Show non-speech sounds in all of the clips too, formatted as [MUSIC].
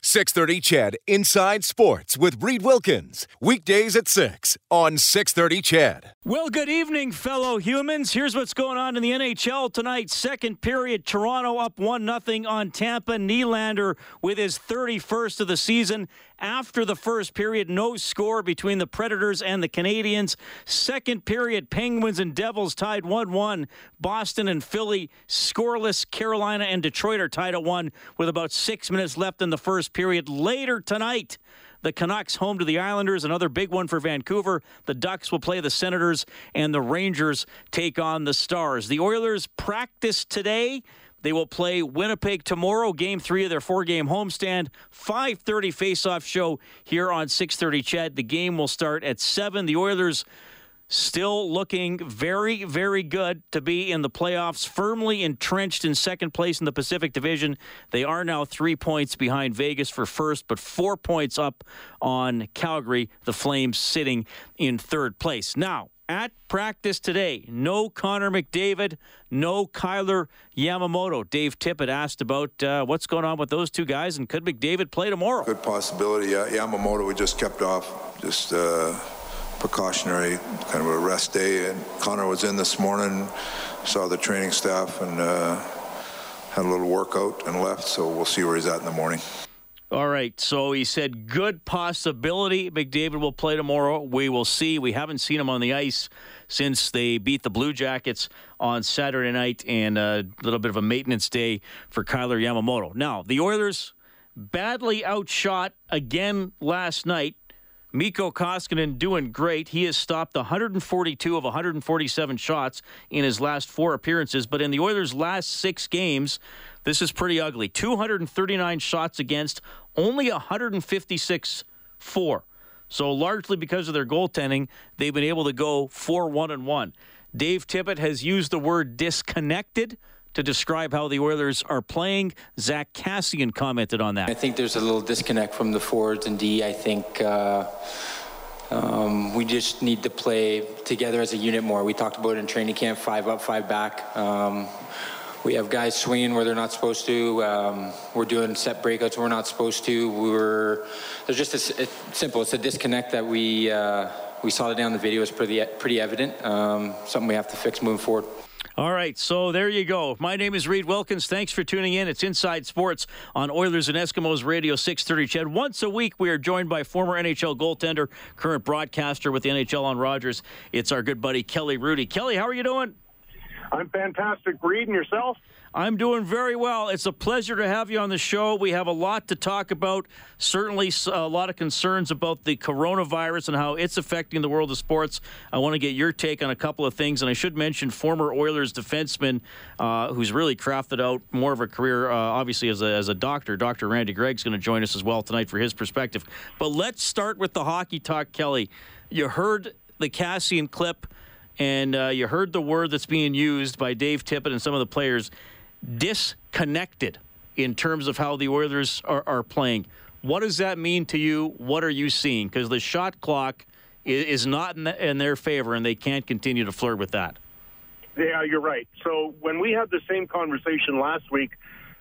630 CHED Inside Sports with Reed Wilkins. Weekdays at 6 on 630 CHED. Well, good evening, fellow humans. Here's what's going on in the NHL tonight. Second period, Toronto up 1 0 on Tampa. Nylander with his 31st of the season. After the first period, no score between the Predators and the Canadiens. Second period, Penguins and Devils tied 1 1. Boston and Philly scoreless. Carolina and Detroit are tied at 1 with about six minutes left in the first period. Later tonight, the Canucks home to the Islanders, another big one for Vancouver. The Ducks will play the Senators, and the Rangers take on the Stars. The Oilers practice today. They will play Winnipeg tomorrow, game three of their four-game homestand. 5:30 face-off show here on 6:30. CHED. The game will start at seven. The Oilers still looking very, very good to be in the playoffs, firmly entrenched in second place in the Pacific Division. They are now three points behind Vegas for first, but four points up on Calgary. The Flames sitting in third place. Now, at practice today, no Connor McDavid, no Kailer Yamamoto. Dave Tippett asked about uh, what's going on with those two guys, and could McDavid play tomorrow? Good possibility. Uh, Yamamoto, we just kept off, just uh, precautionary kind of a rest day. And Connor was in this morning, saw the training staff, and uh, had a little workout and left. So we'll see where he's at in the morning. All right. So he said, good possibility McDavid will play tomorrow. We will see. We haven't seen him on the ice since they beat the Blue Jackets on Saturday night and a little bit of a maintenance day for Kailer Yamamoto. Now, the Oilers badly outshot again last night. Mikko Koskinen doing great. He has stopped 142 of 147 shots in his last four appearances, but in the Oilers' last six games, this is pretty ugly. 239 shots against, only 156 for. So largely because of their goaltending, they've been able to go 4-1 and 1. Dave Tippett has used the word disconnected to describe how the Oilers are playing. Zack Kassian commented on that. I think there's a little disconnect from the forwards and D. I think uh, um, we just need to play together as a unit more. We talked about it in training camp, five up, five back. Um, we have guys swinging where they're not supposed to. Um, we're doing set breakouts where we're not supposed to. We're there's just a, it's simple. It's a disconnect that we uh, we saw today on the video. It's pretty pretty evident. Um, something we have to fix moving forward. All right, so there you go. My name is Reed Wilkins. Thanks for tuning in. It's Inside Sports on Oilers and Eskimos Radio 630 CHED. Once a week, we are joined by former NHL goaltender, current broadcaster with the NHL on Rogers. It's our good buddy Kelly Hrudey. Kelly, how are you doing? I'm fantastic. Reed, and yourself? I'm doing very well. It's a pleasure to have you on the show. We have a lot to talk about. Certainly, a lot of concerns about the coronavirus and how it's affecting the world of sports. I want to get your take on a couple of things. And I should mention former Oilers defenseman uh, who's really crafted out more of a career, uh, obviously, as a, as a doctor. Dr. Randy Gregg's going to join us as well tonight for his perspective. But let's start with the hockey talk, Kelly. You heard the Kassian clip and uh, you heard the word that's being used by Dave Tippett and some of the players disconnected in terms of how the Oilers are, are playing. What does that mean to you? What are you seeing? Because the shot clock is, is not in, the, in their favor, and they can't continue to flirt with that. Yeah, you're right. So when we had the same conversation last week,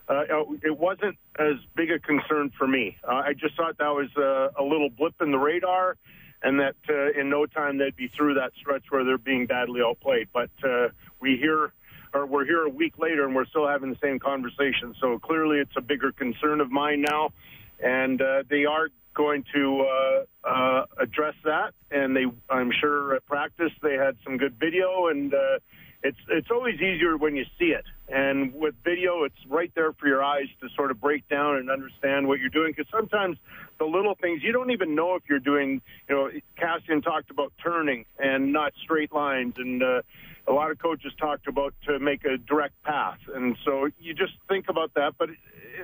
uh, it wasn't as big a concern for me. Uh, I just thought that was a, a little blip in the radar and that uh, in no time they'd be through that stretch where they're being badly outplayed. But uh, we hear, or we're here a week later, and we're still having the same conversation. So clearly, it's a bigger concern of mine now, and uh, they are going to uh, uh, address that. And they, I'm sure, at practice they had some good video, and uh, it's it's always easier when you see it. And with video, it's right there for your eyes to sort of break down and understand what you're doing. Because sometimes the little things you don't even know if you're doing. You know, Kassian talked about turning and not straight lines, and uh, a lot of coaches talked about to make a direct path. And so you just think about that. But it,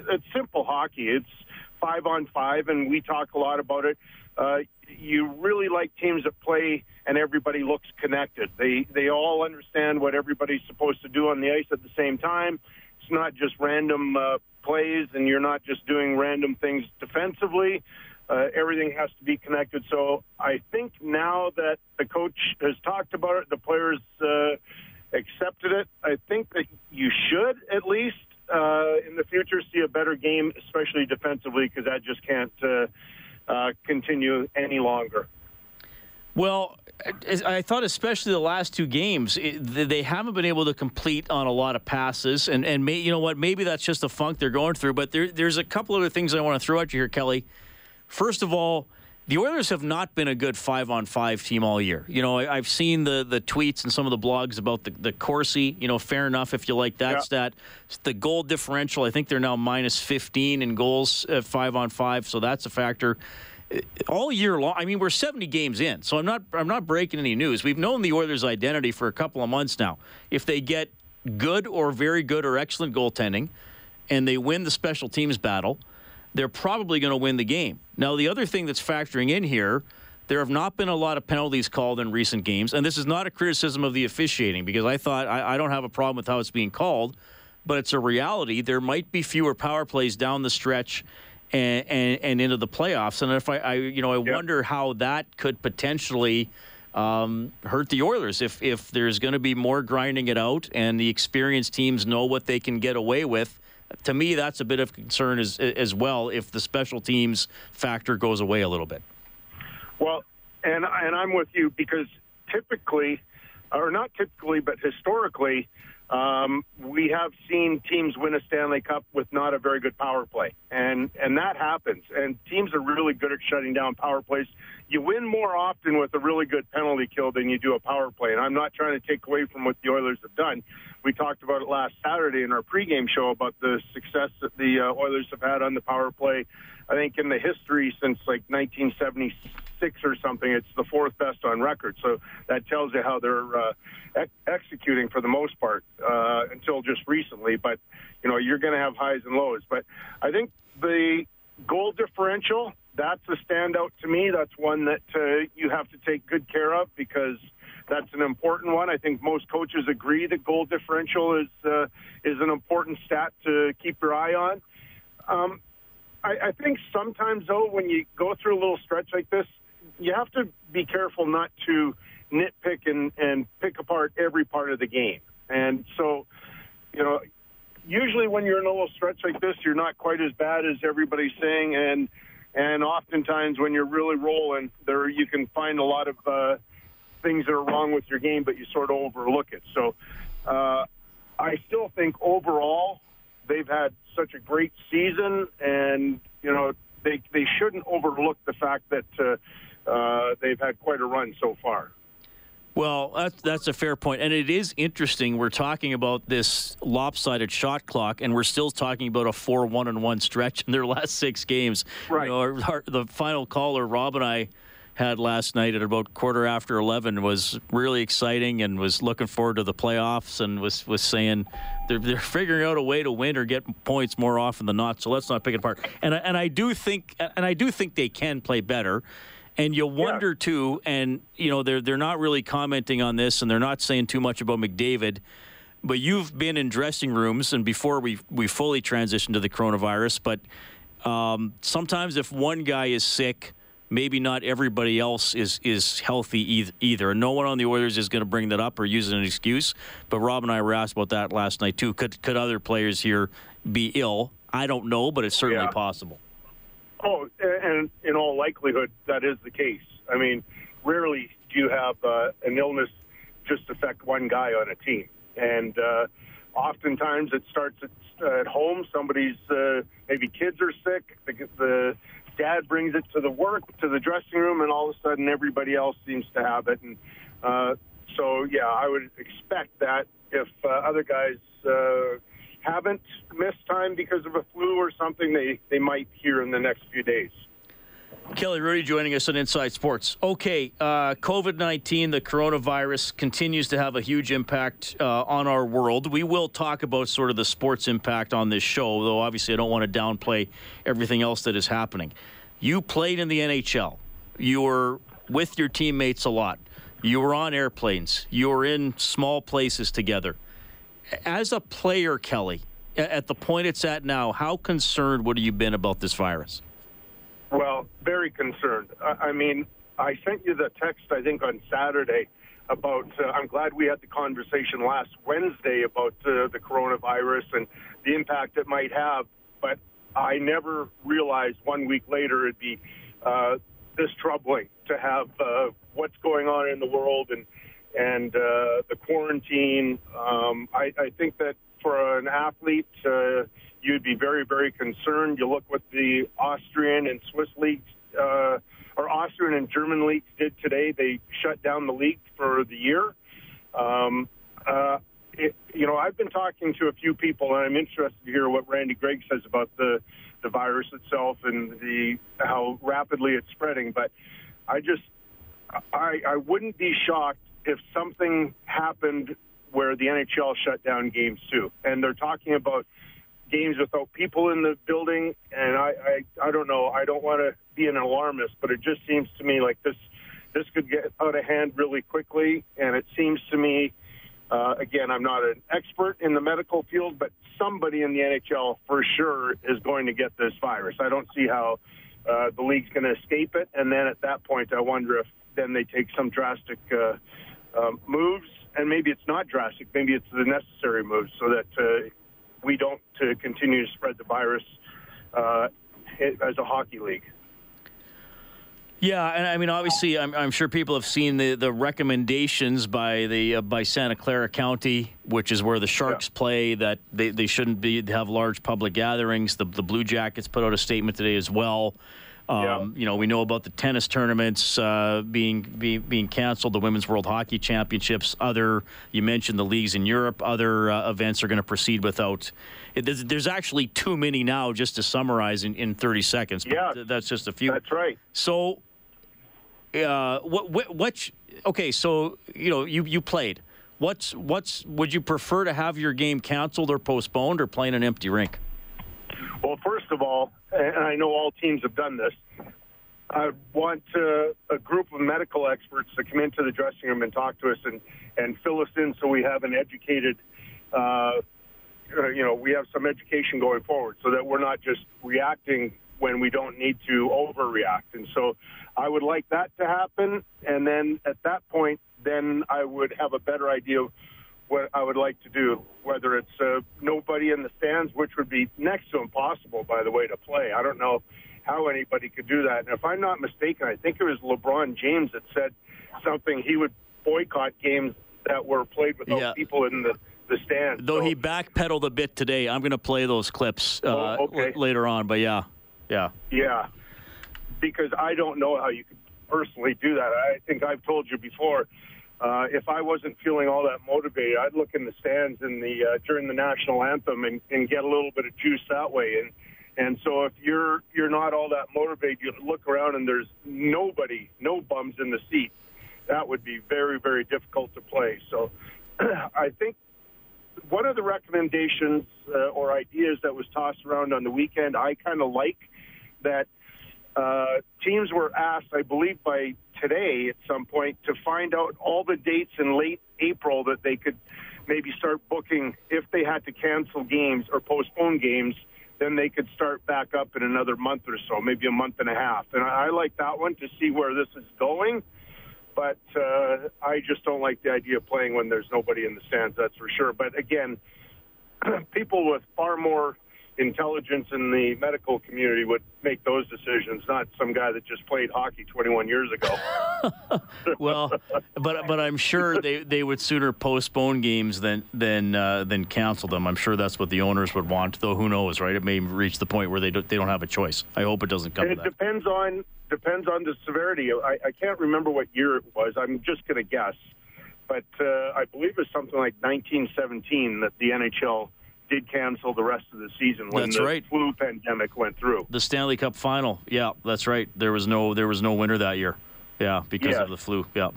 it's simple hockey. It's five on five, and we talk a lot about it. Uh, you really like teams that play and everybody looks connected. They they all understand what everybody's supposed to do on the ice at the same time. It's not just random uh, plays, and you're not just doing random things defensively. Uh, everything has to be connected. So I think now that the coach has talked about it, the players uh, accepted it. I think that you should at least uh, in the future see a better game, especially defensively, because that just can't uh, uh, continue any longer. Well, I thought especially the last two games, they haven't been able to complete on a lot of passes, and and may, you know what? Maybe that's just a funk they're going through. But there, there's a couple other things I want to throw at you here, Kelly. First of all, the Oilers have not been a good five on five team all year. You know, I, have seen the the tweets and some of the blogs about the, the Corsi. You know, fair enough if you like that yeah. stat. The goal differential, I think they're now minus 15 in goals five on five, so that's a factor all year long. I mean, we're 70 games in, so I'm not I'm not breaking any news. We've known the Oilers' identity for a couple of months now. If they get good or very good or excellent goaltending, and they win the special teams battle, they're probably going to win the game. Now, the other thing that's factoring in here. There have not been a lot of penalties called in recent games, and this is not a criticism of the officiating because I thought I, I don't have a problem with how it's being called, but it's a reality. There might be fewer power plays down the stretch and, and, and into the playoffs. And if I, I you know, I yep. wonder how that could potentially um, hurt the Oilers if if there's going to be more grinding it out and the experienced teams know what they can get away with. To me, that's a bit of concern as as well if the special teams factor goes away a little bit. Well, and and I'm with you because typically, or not typically, but historically, um, we have seen teams win a Stanley Cup with not a very good power play, and and that happens. And teams are really good at shutting down power plays. You win more often with a really good penalty kill than you do a power play. And I'm not trying to take away from what the Oilers have done. We talked about it last Saturday in our pregame show about the success that the uh, Oilers have had on the power play. I think in the history since like 1976 or something. It's the fourth best on record. So that tells you how they're uh, ex- executing for the most part uh, until just recently. But you know, you're going to have highs and lows. But I think the goal differential that's a standout to me. That's one that uh, you have to take good care of because that's an important one. I think most coaches agree that goal differential is uh, is an important stat to keep your eye on. Um, I, I think sometimes though, when you go through a little stretch like this, you have to be careful not to nitpick and, and pick apart every part of the game. And so, you know, usually when you're in a little stretch like this, you're not quite as bad as everybody's saying. And and oftentimes when you're really rolling, there you can find a lot of uh, things that are wrong with your game, but you sort of overlook it. So uh, I still think overall they've had such a great season, and you know they they shouldn't overlook the fact that. Uh, uh, they've had quite a run so far. Well, that's, that's a fair point. And it is interesting. We're talking about this lopsided shot clock, and we're still talking about a 4 1 and 1 stretch in their [LAUGHS] last six games. Right. You know, our, our, the final caller, Rob and I, had last night at about quarter after 11 was really exciting and was looking forward to the playoffs and was, was saying they're, they're figuring out a way to win or get points more often than not. So let's not pick it apart. And, and I do think and I do think they can play better. And you wonder yeah. too, and you know they're they're not really commenting on this, and they're not saying too much about McDavid. But you've been in dressing rooms, and before we we fully transitioned to the coronavirus, but um, sometimes if one guy is sick, maybe not everybody else is is healthy either. No one on the Oilers is going to bring that up or use it as an excuse. But Rob and I were asked about that last night too. Could could other players here be ill? I don't know, but it's certainly yeah. possible. Oh, and in all likelihood, that is the case. I mean, rarely do you have uh, an illness just affect one guy on a team, and uh, oftentimes it starts at, uh, at home. Somebody's uh, maybe kids are sick. The, the dad brings it to the work to the dressing room, and all of a sudden everybody else seems to have it. And uh, so, yeah, I would expect that if uh, other guys. Uh, haven't missed time because of a flu or something, they, they might here in the next few days. Kelly Hrudey joining us on Inside Sports. Okay, uh, COVID 19, the coronavirus continues to have a huge impact uh, on our world. We will talk about sort of the sports impact on this show, though obviously I don't want to downplay everything else that is happening. You played in the NHL, you were with your teammates a lot, you were on airplanes, you were in small places together. As a player, Kelly, at the point it's at now, how concerned would you been about this virus? Well, very concerned. I, I mean, I sent you the text, I think, on Saturday about, uh, I'm glad we had the conversation last Wednesday about uh, the coronavirus and the impact it might have. But I never realized one week later it'd be uh, this troubling to have uh, what's going on in the world and and uh, the quarantine. Um, I, I think that for an athlete, uh, you'd be very, very concerned. You look what the Austrian and Swiss leagues, uh, or Austrian and German leagues did today. They shut down the league for the year. Um, uh, it, you know, I've been talking to a few people, and I'm interested to hear what Randy Gregg says about the the virus itself and the how rapidly it's spreading. But I just, I, I wouldn't be shocked if something happened where the NHL shut down games too. And they're talking about games without people in the building. And I, I, I don't know. I don't want to be an alarmist, but it just seems to me like this, this could get out of hand really quickly. And it seems to me, uh, again, I'm not an expert in the medical field, but somebody in the NHL for sure is going to get this virus. I don't see how uh, the league's going to escape it. And then at that point, I wonder if then they take some drastic uh, uh, moves. And maybe it's not drastic. Maybe it's the necessary moves so that uh, we don't to continue to spread the virus uh, as a hockey league. Yeah, and I mean, obviously, I'm, I'm, sure people have seen the, the recommendations by the uh, by Santa Clara County, which is where the Sharks yeah. play, that they, they shouldn't be have large public gatherings. The the Blue Jackets put out a statement today as well. Um, yeah. You know, we know about the tennis tournaments uh, being be, being canceled, the Women's World Hockey Championships. Other, you mentioned the leagues in Europe. Other uh, events are going to proceed without. It, there's, there's, actually too many now, just to summarize in, in 30 seconds. yeah, th- that's just a few. That's right. So, uh, what, what, what? Okay, so you know, you you played. What's what's? Would you prefer to have your game canceled or postponed, or play in an empty rink? Well, first of all, and I know all teams have done this, I want uh, a group of medical experts to come into the dressing room and talk to us and, and fill us in so we have an educated, uh, uh, you know, we have some education going forward so that we're not just reacting when we don't need to overreact. And so I would like that to happen. And then at that point, then I would have a better idea what I would like to do, whether it's uh, nobody in the stands, which would be next to impossible, by the way, to play. I don't know how anybody could do that. And if I'm not mistaken, I think it was LeBron James that said something he would boycott games that were played without yeah. people in the the stands. Though so, he backpedaled a bit today, I'm going to play those clips uh, oh, okay. l- later on. But yeah, yeah, yeah, because I don't know how you could personally do that. I think I've told you before uh, if I wasn't feeling all that motivated, I'd look in the stands in the uh, during the national anthem and, and get a little bit of juice that way. And and so if you're you're not all that motivated, you look around and there's nobody, no bums in the seat. That would be very very difficult to play. So [CLEARS THROAT] I think one of the recommendations uh, or ideas that was tossed around on the weekend, I kind of like that uh, teams were asked, I believe, by today at some point to find out all the dates in late April that they could maybe start booking if they had to cancel games or postpone games. Then they could start back up in another month or so, maybe a month and a half. And I, I like that one to see where this is going. But uh, I just don't like the idea of playing when there's nobody in the stands, that's for sure. But again, [CLEARS THROAT] people with far more intelligence in the medical community would make those decisions, not some guy that just played hockey 21 years ago. [LAUGHS] well, but but I'm sure they, they would sooner postpone games than than uh, than cancel them. I'm sure that's what the owners would want. Though who knows, right? It may reach the point where they don't, they don't have a choice. I hope it doesn't come. And it depends on depends on the severity. I, I can't remember what year it was. I'm just going to guess, but uh, I believe it's something like 1917 that the NHL did cancel the rest of the season when That's the right. flu pandemic went through. The Stanley Cup final. Yeah, that's right. There was no there was no winner that year. Yeah, because Yeah. of the flu. Yeah.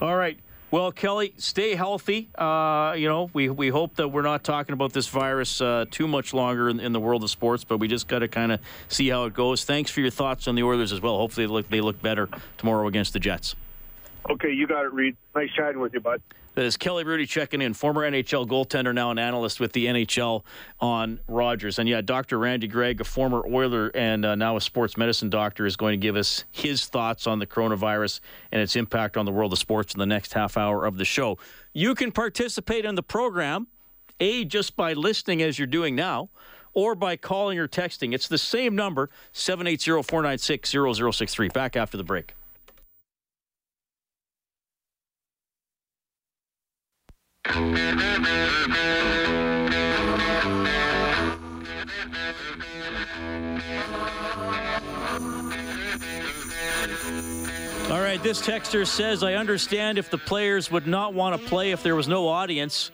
All right. Well, Kelly, stay healthy. Uh, you know, we, we hope that we're not talking about this virus uh, too much longer in, in the world of sports, but we just got to kind of see how it goes. Thanks for your thoughts on the Oilers as well. Hopefully, they look, they look better tomorrow against the Jets. Okay, you got it, Reed. Nice chatting with you, bud. That is Kelly Hrudey checking in, former NHL goaltender, now an analyst with the NHL on Rogers. And yeah, Dr. Randy Gregg, a former Oiler and uh, now a sports medicine doctor, is going to give us his thoughts on the coronavirus and its impact on the world of sports in the next half hour of the show. You can participate in the program, A, just by listening as you're doing now, or by calling or texting. It's the same number, 780 496 0063. Back after the break. All right, this texter says, I understand if the players would not want to play if there was no audience.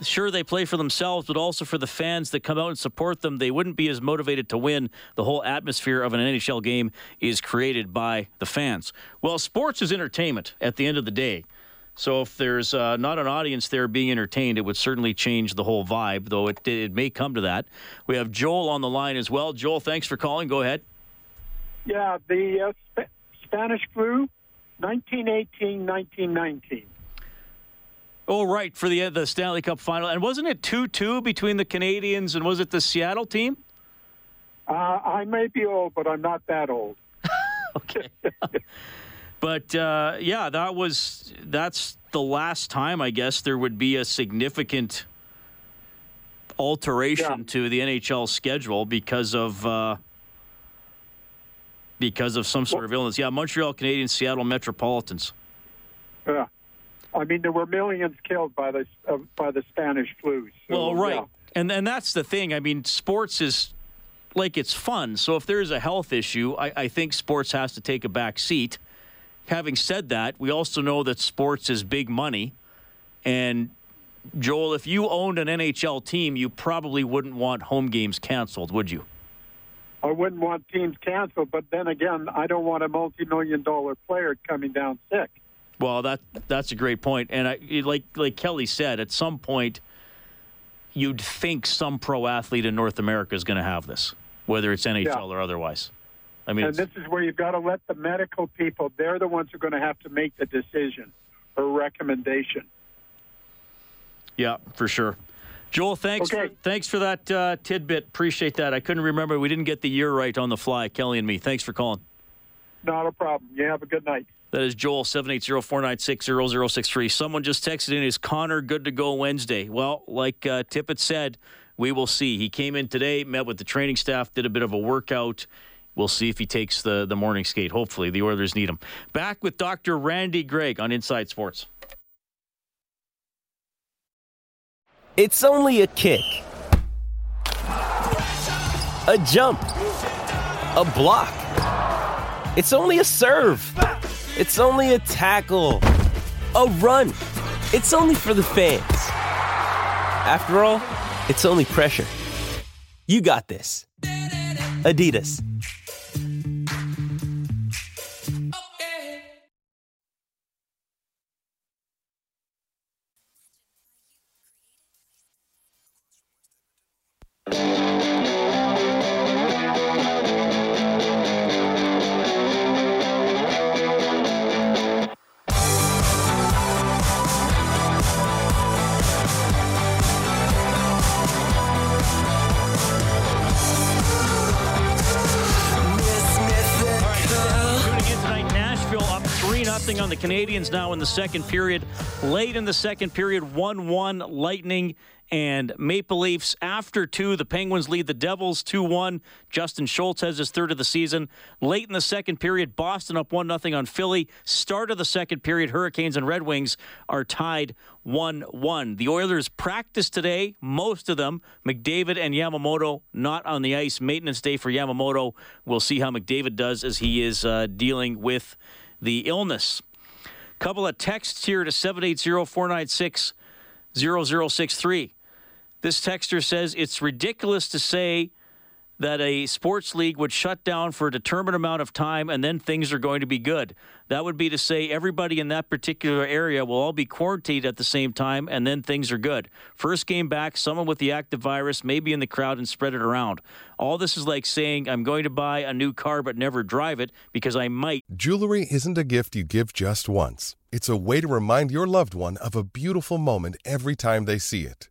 Sure, they play for themselves, but also for the fans that come out and support them. They wouldn't be as motivated to win. The whole atmosphere of an NHL game is created by the fans. Well, sports is entertainment at the end of the day. So if there's uh, not an audience there being entertained, it would certainly change the whole vibe, though it, it may come to that. We have Joel on the line as well. Joel, thanks for calling. Go ahead. Yeah, the uh, Sp- Spanish flu, 1918, 1919. Oh, right, for the the Stanley Cup final. And wasn't it 2 2 between the Canadiens and was it the Seattle team? Uh, I may be old, but I'm not that old. [LAUGHS] Okay. [LAUGHS] but uh, yeah, that was that's the last time I guess there would be a significant alteration Yeah. to the NHL schedule because of uh, because of some sort of illness. Yeah, Montreal Canadiens, Seattle Metropolitans. Yeah. I mean, there were millions killed by the uh, by the Spanish flu. So, Well, right. yeah. And and that's the thing. I mean, sports is like it's fun. So if there's a health issue, I, I think sports has to take a back seat. Having said that, we also know that sports is big money. And Joel, if you owned an NHL team, you probably wouldn't want home games canceled, would you? I wouldn't want teams canceled, but then again, I don't want a multi-million dollar player coming down sick. Well, that that's a great point. And I, like like Kelly said, at some point, you'd think some pro athlete in North America is going to have this, whether it's NHL Yeah. or otherwise. I mean, And this is where you've got to let the medical people, they're the ones who are going to have to make the decision or recommendation. Yeah, for sure. Joel, thanks Okay. for thanks for that uh, tidbit. Appreciate that. I couldn't remember. We didn't get the year right on the fly, Kelly and me. Thanks for calling. Not a problem. You have a good night. That is Joel, 780-496-0063. Someone just texted in, is Connor good to go Wednesday? Well, like uh, Tippett said, we will see. He came in today, met with the training staff, did a bit of a workout. We'll see if he takes the, the morning skate. Hopefully, the Oilers need him. Back with Dr. Randy Gregg on Inside Sports. It's only a kick, a jump, a block. It's only a serve. It's only a tackle, a run. It's only for the fans. After all, it's only pressure. You got this. Adidas. Second period. Late in the second period, 1 1 Lightning and Maple Leafs. After two, the Penguins lead the Devils 2 1. Justin Schultz has his third of the season. Late in the second period, Boston up 1 0 on Philly. Start of the second period, Hurricanes and Red Wings are tied 1 1. The Oilers practice today, most of them. McDavid and Yamamoto not on the ice. Maintenance day for Yamamoto. We'll see how McDavid does as he is uh, dealing with the illness. Couple of texts here to 780 496 0063. This texter says it's ridiculous to say that a sports league would shut down for a determined amount of time and then things are going to be good. That would be to say everybody in that particular area will all be quarantined at the same time and then things are good. First game back, someone with the active virus may be in the crowd and spread it around. All this is like saying I'm going to buy a new car but never drive it because I might. Jewelry isn't a gift you give just once, it's a way to remind your loved one of a beautiful moment every time they see it.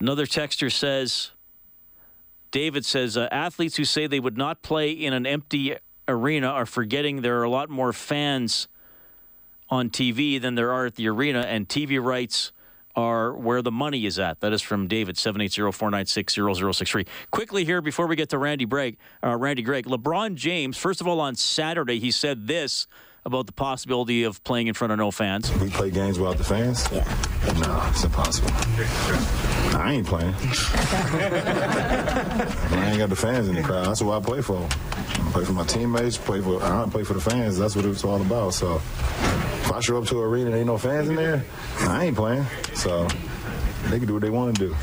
Another texter says, David says, uh, athletes who say they would not play in an empty arena are forgetting there are a lot more fans on TV than there are at the arena, and TV rights are where the money is at. That is from David, 780-496-0063. Quickly here, before we get to Randy, Bragg, uh, Randy Gregg, LeBron James, first of all, on Saturday, he said this about the possibility of playing in front of no fans. We play games without the fans? Yeah. No, it's impossible. I ain't playing. [LAUGHS] I ain't got the fans in the crowd. That's what I play for. I play for my teammates. Play for. I don't play for the fans. That's what it's all about. So if I show up to an arena and ain't no fans in there, I ain't playing. So they can do what they want to do.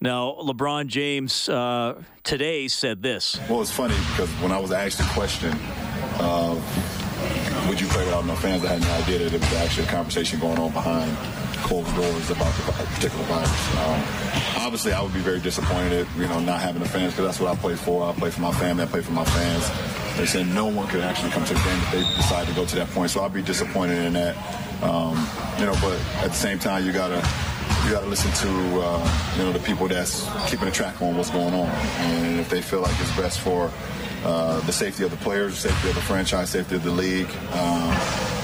Now, LeBron James uh, today said this. Well, it's funny because when I was asked the question, uh, would you play without no fans? I had no idea that there was actually a conversation going on behind closed doors about the particular virus. Um, obviously, I would be very disappointed, you know, not having the fans because that's what I play for. I play for my family. I play for my fans. They said no one could actually come to the game if they decide to go to that point. So I'd be disappointed in that. Um, you know, but at the same time, you gotta you got to listen to uh, you know the people that's keeping a track on what's going on, and if they feel like it's best for uh, the safety of the players, the safety of the franchise, safety of the league, um,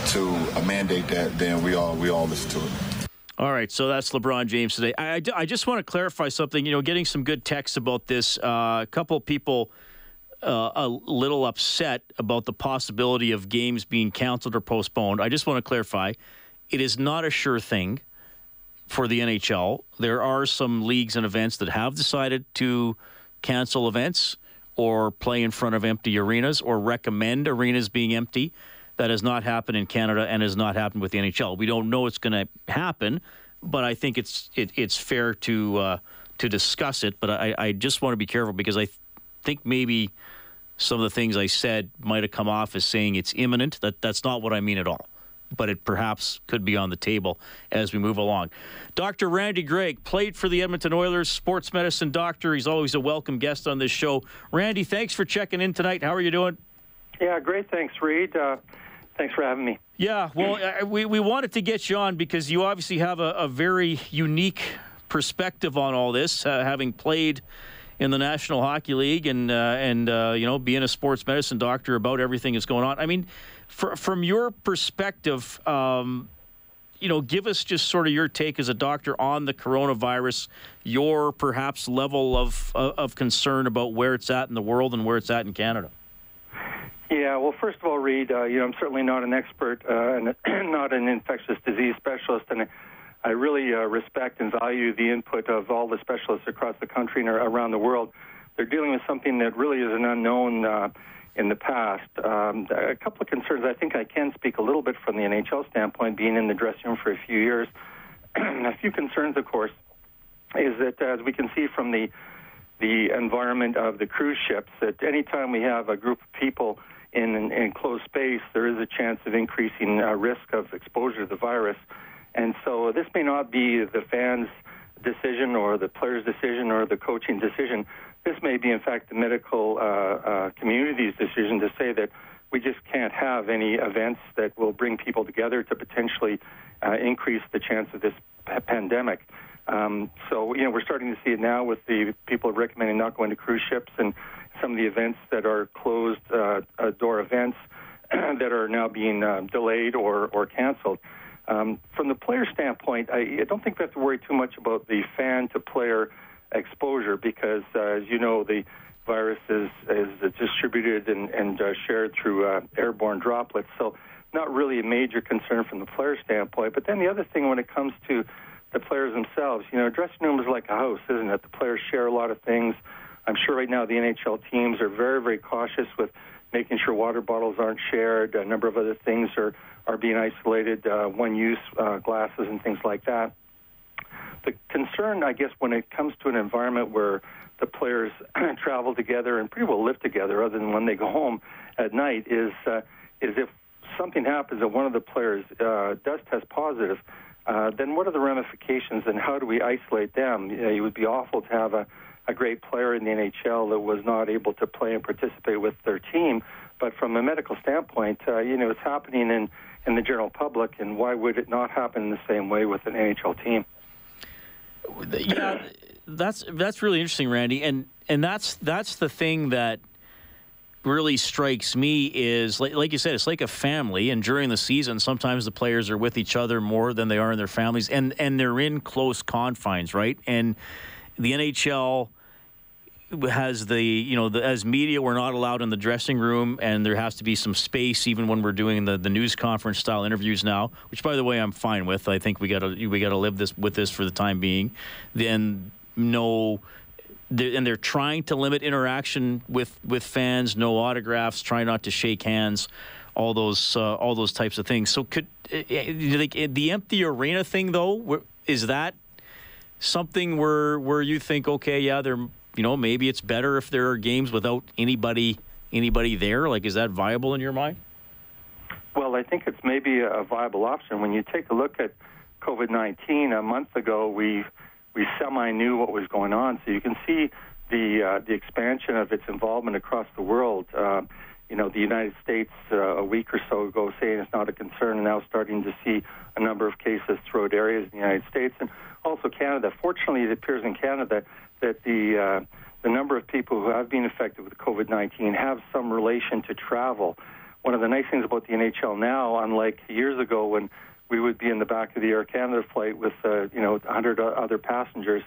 to mandate that, then we all we all listen to it. All right, so that's LeBron James today. I, I, I just want to clarify something. You know, getting some good texts about this. Uh, a couple people uh, a little upset about the possibility of games being canceled or postponed. I just want to clarify it is not a sure thing for the NHL. There are some leagues and events that have decided to cancel events or play in front of empty arenas or recommend arenas being empty. That has not happened in Canada and has not happened with the NHL. We don't know it's going to happen, but I think it's it, it's fair to uh, to discuss it. But I, I just want to be careful because I th- think maybe some of the things I said might have come off as saying it's imminent. That that's not what I mean at all but it perhaps could be on the table as we move along. Dr. Randy Gregg played for the Edmonton Oilers, sports medicine doctor. He's always a welcome guest on this show. Randy, thanks for checking in tonight. How are you doing? Yeah, great. Thanks, Reed. Uh, thanks for having me. Yeah, well, uh, we, we wanted to get you on because you obviously have a, a very unique perspective on all this, uh, having played in the National Hockey League and uh, and uh, you know being a sports medicine doctor about everything that's going on. I mean, for, from your perspective, um, you know, give us just sort of your take as a doctor on the coronavirus, your perhaps level of of concern about where it's at in the world and where it's at in Canada. Yeah, well, first of all, Reed, uh, you know, I'm certainly not an expert uh, and [CLEARS THROAT] not an infectious disease specialist, and I really uh, respect and value the input of all the specialists across the country and around the world. They're dealing with something that really is an unknown uh, in the past. Um, a couple of concerns. I think I can speak a little bit from the NHL standpoint, being in the dressing room for a few years. [CLEARS THROAT] a few concerns, of course, is that as we can see from the the environment of the cruise ships, that anytime we have a group of people in an enclosed space, there is a chance of increasing uh, risk of exposure to the virus. And so this may not be the fans' decision or the player's decision or the coaching decision. This may be, in fact, the medical uh, uh, community's decision to say that we just can't have any events that will bring people together to potentially uh, increase the chance of this p- pandemic. Um, so, you know, we're starting to see it now with the people recommending not going to cruise ships and some of the events that are closed uh, uh door events [CLEARS THROAT] that are now being uh, delayed or, or canceled. Um, from the player standpoint, I, I don't think we have to worry too much about the fan to player exposure because, as you know, the virus is, is distributed and, and shared through airborne droplets. So, not really a major concern from the player standpoint. But then the other thing, when it comes to the players themselves, you know, dressing room is like a house, isn't it? The players share a lot of things. I'm sure right now the NHL teams are very, very cautious with making sure water bottles aren't shared. A number of other things are, are being isolated, uh, one use uh, glasses and things like that. The concern, I guess, when it comes to an environment where the players [CLEARS THROAT] travel together and pretty well live together, other than when they go home at night, is uh, is if something happens and one of the players uh, does test positive, uh, then what are the ramifications and how do we isolate them? You know, it would be awful to have a a great player in the NHL that was not able to play and participate with their team. But from a medical standpoint, uh, you know, it's happening in, in the general public, and why would it not happen in the same way with an NHL team? Yeah, that's that's really interesting, Randy, and and that's that's the thing that really strikes me is like, like you said, it's like a family, and during the season, sometimes the players are with each other more than they are in their families, and and they're in close confines, right? And the NHL has the you know the, as media we're not allowed in the dressing room and there has to be some space even when we're doing the, the news conference style interviews now which by the way I'm fine with. I think we got to we got to live this with this for the time being. Then no and they're trying to limit interaction with with fans no autographs try not to shake hands all those uh, all those types of things. So could uh, like the empty arena thing though is that something where where you think okay yeah they're you know, maybe it's better if there are games without anybody anybody there. Like, is that viable in your mind? Well, I think it's maybe a viable option. When you take a look at COVID nineteen, a month ago we we semi knew what was going on, so you can see the uh, the expansion of its involvement across the world. Uh, you know, the United States uh, a week or so ago saying it's not a concern, and now starting to see a number of cases throughout areas in the United States, and also Canada. Fortunately, it appears in Canada that the uh, the number of people who have been affected with COVID-19 have some relation to travel. One of the nice things about the NHL now, unlike years ago when we would be in the back of the Air Canada flight with uh, you know 100 other passengers.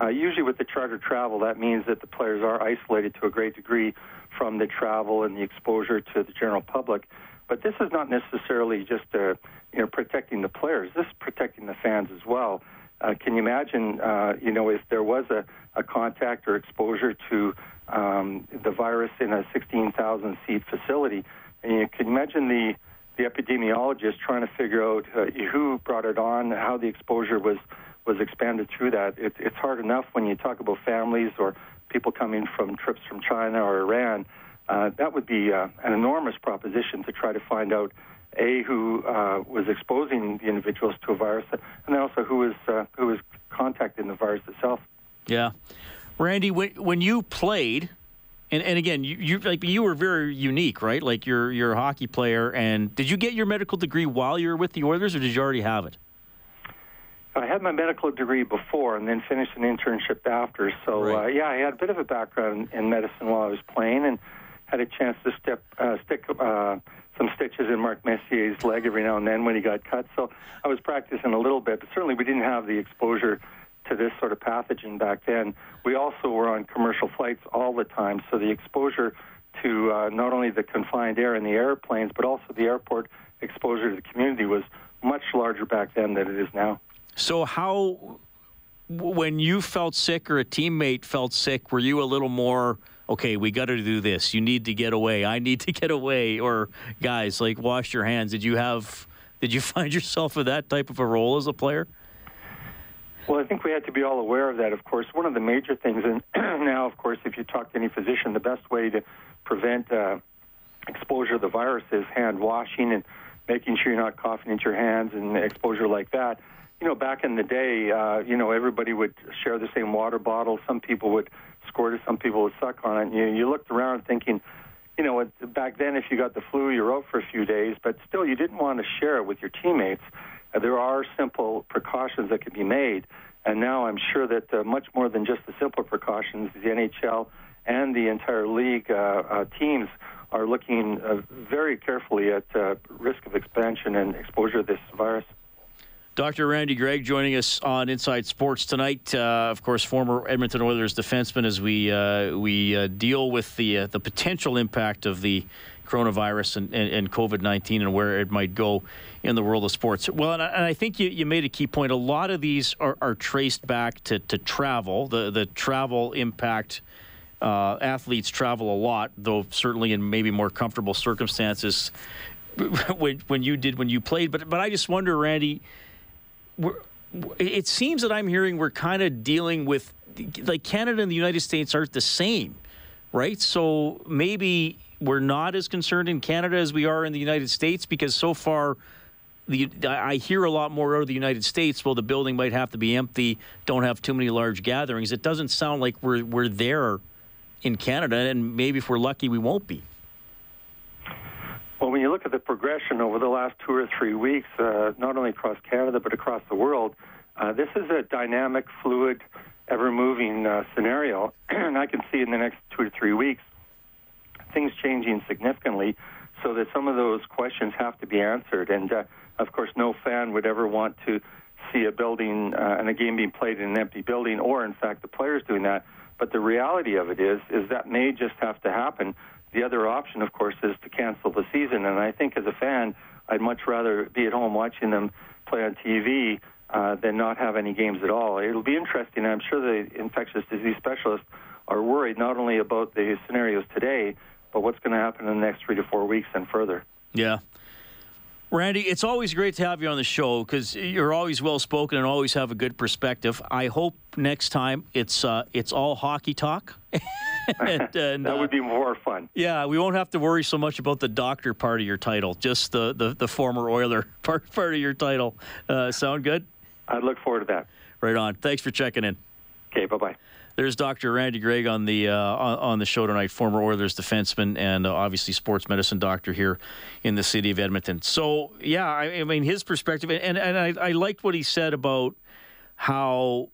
Uh, usually, with the charter travel, that means that the players are isolated to a great degree from the travel and the exposure to the general public. But this is not necessarily just uh, you know protecting the players. This is protecting the fans as well. Uh, can you imagine, uh, you know, if there was a, a contact or exposure to um, the virus in a 16,000 seat facility? And you can imagine the, the epidemiologist trying to figure out uh, who brought it on, how the exposure was, was expanded through that. It, it's hard enough when you talk about families or people coming from trips from China or Iran. Uh, that would be uh, an enormous proposition to try to find out a who uh, was exposing the individuals to a virus, and then also who was uh, who was contacting the virus itself. Yeah, Randy, when when you played, and, and again, you, you like you were very unique, right? Like you're you're a hockey player, and did you get your medical degree while you were with the Oilers, or did you already have it? I had my medical degree before, and then finished an internship after. So right. uh, yeah, I had a bit of a background in medicine while I was playing, and had a chance to step uh, stick. Uh, some stitches in Mark Messier's leg every now and then when he got cut. So I was practicing a little bit, but certainly we didn't have the exposure to this sort of pathogen back then. We also were on commercial flights all the time, so the exposure to uh, not only the confined air in the airplanes, but also the airport exposure to the community was much larger back then than it is now. So how, when you felt sick or a teammate felt sick, were you a little more okay, we got to do this. You need to get away. I need to [LAUGHS] get away. Or guys, like wash your hands. Did you have? Did you [LAUGHS] find yourself in that type of a role as a player? Well, I think we had to be all aware of that. Of course, one of the major things, and [CLEARS THROAT] now, of course, if you talk to any physician, the best way to prevent uh, exposure to the virus is hand washing and making sure you're not coughing into your hands and exposure like that. You know, back in the day, uh, you know, everybody would share the same water bottle. Some people would squirted. Some people would suck on it. And you, you looked around thinking, you know, back then if you got the flu, you're out for a few days, but still you didn't want to share it with your teammates. Uh, there are simple precautions that can be made. And now I'm sure that uh, much more than just the simple precautions, the NHL and the entire league uh, uh, teams are looking uh, very carefully at uh, risk of expansion and exposure to this virus. Dr. Randy Gregg joining us on Inside Sports tonight. Uh, of course, former Edmonton Oilers defenseman, as we uh, we uh, deal with the uh, the potential impact of the coronavirus and, and, and COVID nineteen and where it might go in the world of sports. Well, and I, and I think you, you made a key point. A lot of these are, are traced back to, to travel, the the travel impact. Uh, athletes travel a lot, though certainly in maybe more comfortable circumstances [LAUGHS] when, when you did when you played. But but I just wonder, Randy it seems that I'm hearing we're kind of dealing with like Canada and the United States aren't the same, right? So maybe we're not as concerned in Canada as we are in the United States because so far the I hear a lot more out of the United States. Well, the building might have to be empty, don't have too many large gatherings. It doesn't sound like we're we're there in Canada, and maybe if we're lucky, we won't be. Well, when you look at the progression over the last two or three weeks, uh, not only across Canada but across the world, uh, this is a dynamic, fluid, ever moving uh, scenario. [CLEARS THROAT] and I can see in the next two to three weeks things changing significantly so that some of those questions have to be answered. And uh, of course, no fan would ever want to see a building uh, and a game being played in an empty building, or in fact, the players doing that. But the reality of it is, is that may just have to happen the other option, of course, is to cancel the season. And I think as a fan, I'd much rather be at home watching them play on TV uh, than not have any games at all. It'll be interesting. I'm sure the infectious disease specialists are worried not only about the scenarios today, but what's going to happen in the next three to four weeks and further. Yeah. Randy, it's always great to have you on the show because you're always well spoken and always have a good perspective. I hope next time it's uh, it's all hockey talk. [LAUGHS] [LAUGHS] and, and, that would be more fun. Yeah, we won't have to worry so much about the doctor part of your title, just the, the, the former Oiler [LAUGHS] part, part of your title. Uh, sound good? I look forward to that. Right on. Thanks for checking in. Okay, bye bye. There's Dr. Randy Gregg on the uh, on the show tonight, former Oilers defenseman and uh, obviously sports medicine doctor here in the city of Edmonton. So yeah, I, I mean his perspective, and and I, I liked what he said about how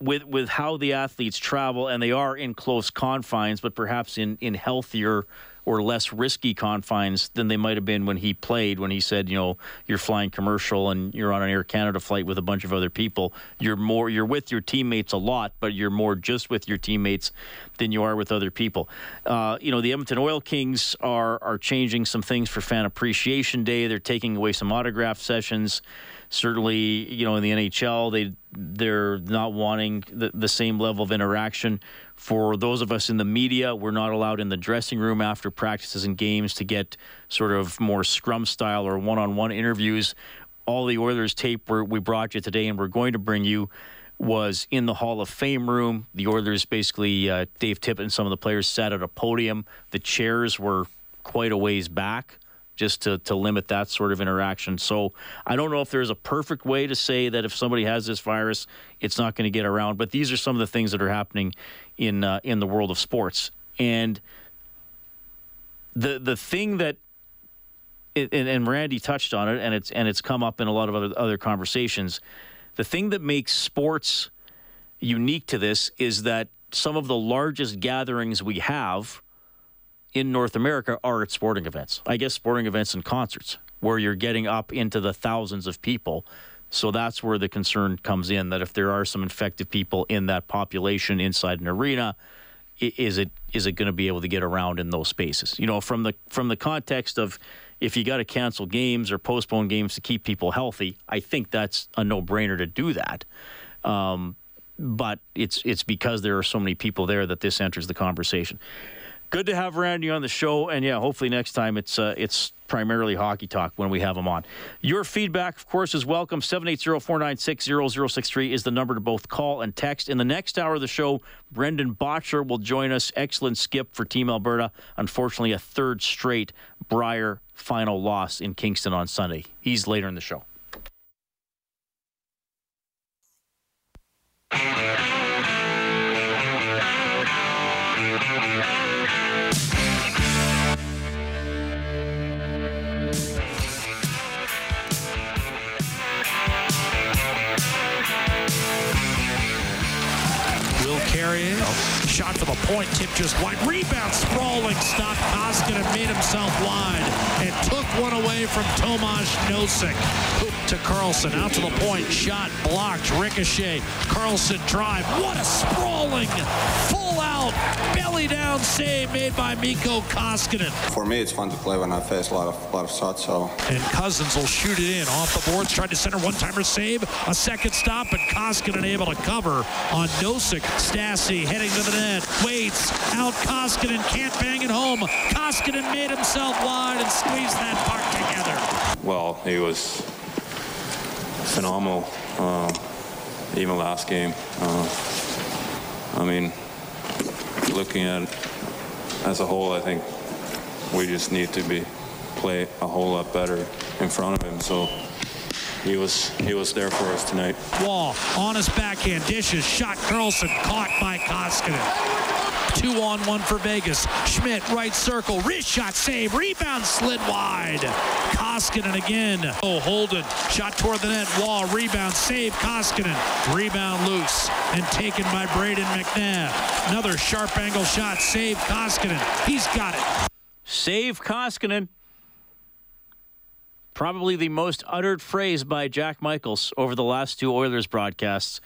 with with how the athletes travel and they are in close confines, but perhaps in in healthier or less risky confines than they might have been when he played. When he said, you know, you're flying commercial and you're on an Air Canada flight with a bunch of other people. You're more you're with your teammates a lot, but you're more just with your teammates than you are with other people. Uh, you know, the Edmonton Oil Kings are are changing some things for Fan Appreciation Day. They're taking away some autograph sessions certainly, you know, in the NHL, they they're not wanting the, the same level of interaction. For those of us in the media, we're not allowed in the dressing room after practices and games to get sort of more scrum style or one-on-one interviews. All the Oilers tape we brought you today, and we're going to bring you was in the Hall of Fame room. The Oilers basically, uh, Dave Tippett and some of the players sat at a podium. The chairs were quite a ways back just to, to limit that sort of interaction. So I don't know if there's a perfect way to say that if somebody has this virus, it's not going to get around. But these are some of the things that are happening in uh, in the world of sports. And the the thing that it, and, and Randy touched on it, and it's and it's come up in a lot of other other conversations. The thing that makes sports unique to this is that some of the largest gatherings we have in North America are at sporting events. I guess sporting events and concerts where you're getting up into the thousands of people. So that's where the concern comes in that if there are some infected people in that population inside an arena, is it is it going to be able to get around in those spaces? You know, from the from the context of if you got to cancel games or postpone games to keep people healthy, I think that's a no-brainer to do that. Um, but it's it's because there are so many people there that this enters the conversation good to have Randy on the show, and yeah, hopefully next time it's uh, it's primarily hockey talk when we have him on. Your feedback, of course, is welcome. 780-496-0063 is the number to both call and text. In the next hour of the show, Brendan Bottcher will join us. Excellent skip for Team Alberta. Unfortunately, a third straight Brier final loss in Kingston on Sunday. He's later in the show. For the point, tip just wide. Rebound, sprawling stop. Koskinen made himself wide and took one away from Tomas Nosek. To Carlson, out to the point. Shot blocked, ricochet. Carlson drive. What a sprawling, full out, belly down save made by Mikko Koskinen. For me, it's fun to play when I face a lot of, lot of shots. So. And Cousins will shoot it in off the boards. Tried to center one-timer save. A second stop, and Koskinen able to cover on Nosek. Stastny heading to the net. Waits out. Koskinen can't bang it home. Koskinen made himself wide and squeezed that puck together. Well, he was phenomenal. Uh, even last game. Uh, I mean, looking at as a whole, I think we just need to be play a whole lot better in front of him. So he was he was there for us tonight. Wall on his backhand dishes shot Carlson caught by Koskinen. Two on one for Vegas. Schmidt right circle wrist shot save rebound slid wide. Koskinen again. Oh Holden shot toward the net. Wall rebound save Koskinen rebound loose and taken by Brayden McNabb. Another sharp angle shot save Koskinen. He's got it. Save Koskinen. Probably the most uttered phrase by Jack Michaels over the last two Oilers broadcasts.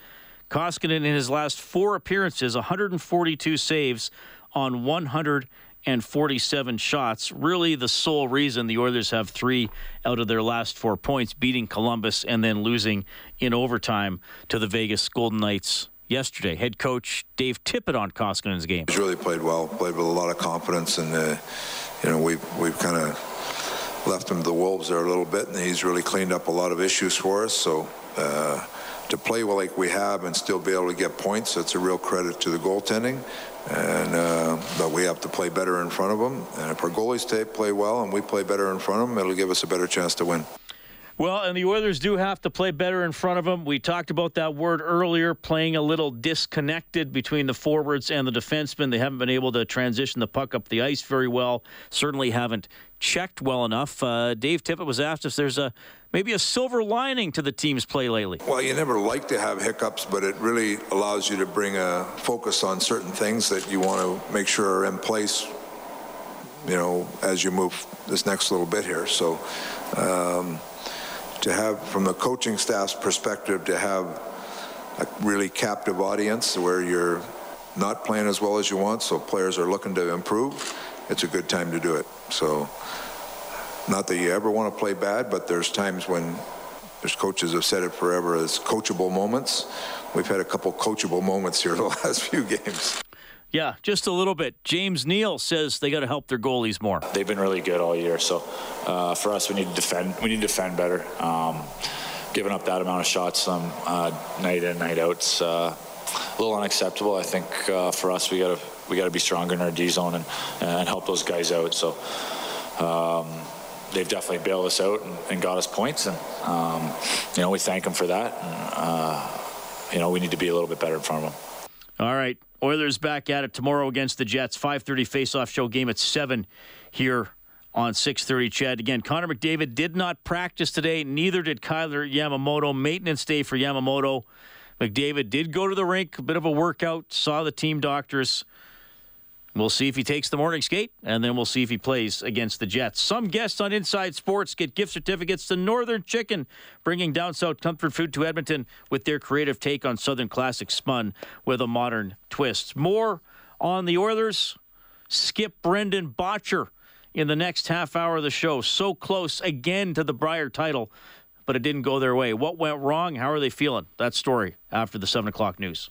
Koskinen in his last four appearances, 142 saves on 147 shots. Really, the sole reason the Oilers have three out of their last four points, beating Columbus and then losing in overtime to the Vegas Golden Knights yesterday. Head coach Dave Tippett on Koskinen's game. He's really played well, played with a lot of confidence, and uh, you know we've we've kind of left him to the wolves there a little bit, and he's really cleaned up a lot of issues for us. So. Uh, to play well like we have and still be able to get points, that's a real credit to the goaltending. And uh, but we have to play better in front of them. And if our goalies play well and we play better in front of them, it'll give us a better chance to win. Well, and the Oilers do have to play better in front of them. We talked about that word earlier, playing a little disconnected between the forwards and the defensemen. They haven't been able to transition the puck up the ice very well. Certainly haven't checked well enough. Uh, Dave Tippett was asked if there's a maybe a silver lining to the team's play lately. Well, you never like to have hiccups, but it really allows you to bring a focus on certain things that you want to make sure are in place. You know, as you move this next little bit here. So. Um, to have, from the coaching staff's perspective, to have a really captive audience where you're not playing as well as you want, so players are looking to improve, it's a good time to do it. So, not that you ever want to play bad, but there's times when there's coaches have said it forever as coachable moments. We've had a couple coachable moments here [LAUGHS] the last few games. Yeah, just a little bit. James Neal says they got to help their goalies more. They've been really good all year, so uh, for us, we need to defend. We need to defend better. Um, giving up that amount of shots um, uh, night in, night out, it's uh, a little unacceptable. I think uh, for us, we got to we got to be stronger in our D zone and, and help those guys out. So. Um, they've definitely bailed us out and, and got us points, and um, you know we thank them for that. And, uh, you know we need to be a little bit better in front of them. All right. Oilers back at it tomorrow against the Jets. 5:30 face-off show game at 7 here on 6:30 CHED Again, Connor McDavid did not practice today, neither did Kailer Yamamoto. Maintenance day for Yamamoto. McDavid did go to the rink, a bit of a workout, saw the team doctors. We'll see if he takes the morning skate, and then we'll see if he plays against the Jets. Some guests on Inside Sports get gift certificates to Northern Chicken, bringing down south comfort food to Edmonton with their creative take on Southern classic spun with a modern twist. More on the Oilers. Skip Brendan Bottcher in the next half hour of the show. So close again to the Brier title, but it didn't go their way. What went wrong? How are they feeling? That story after the 7 o'clock news.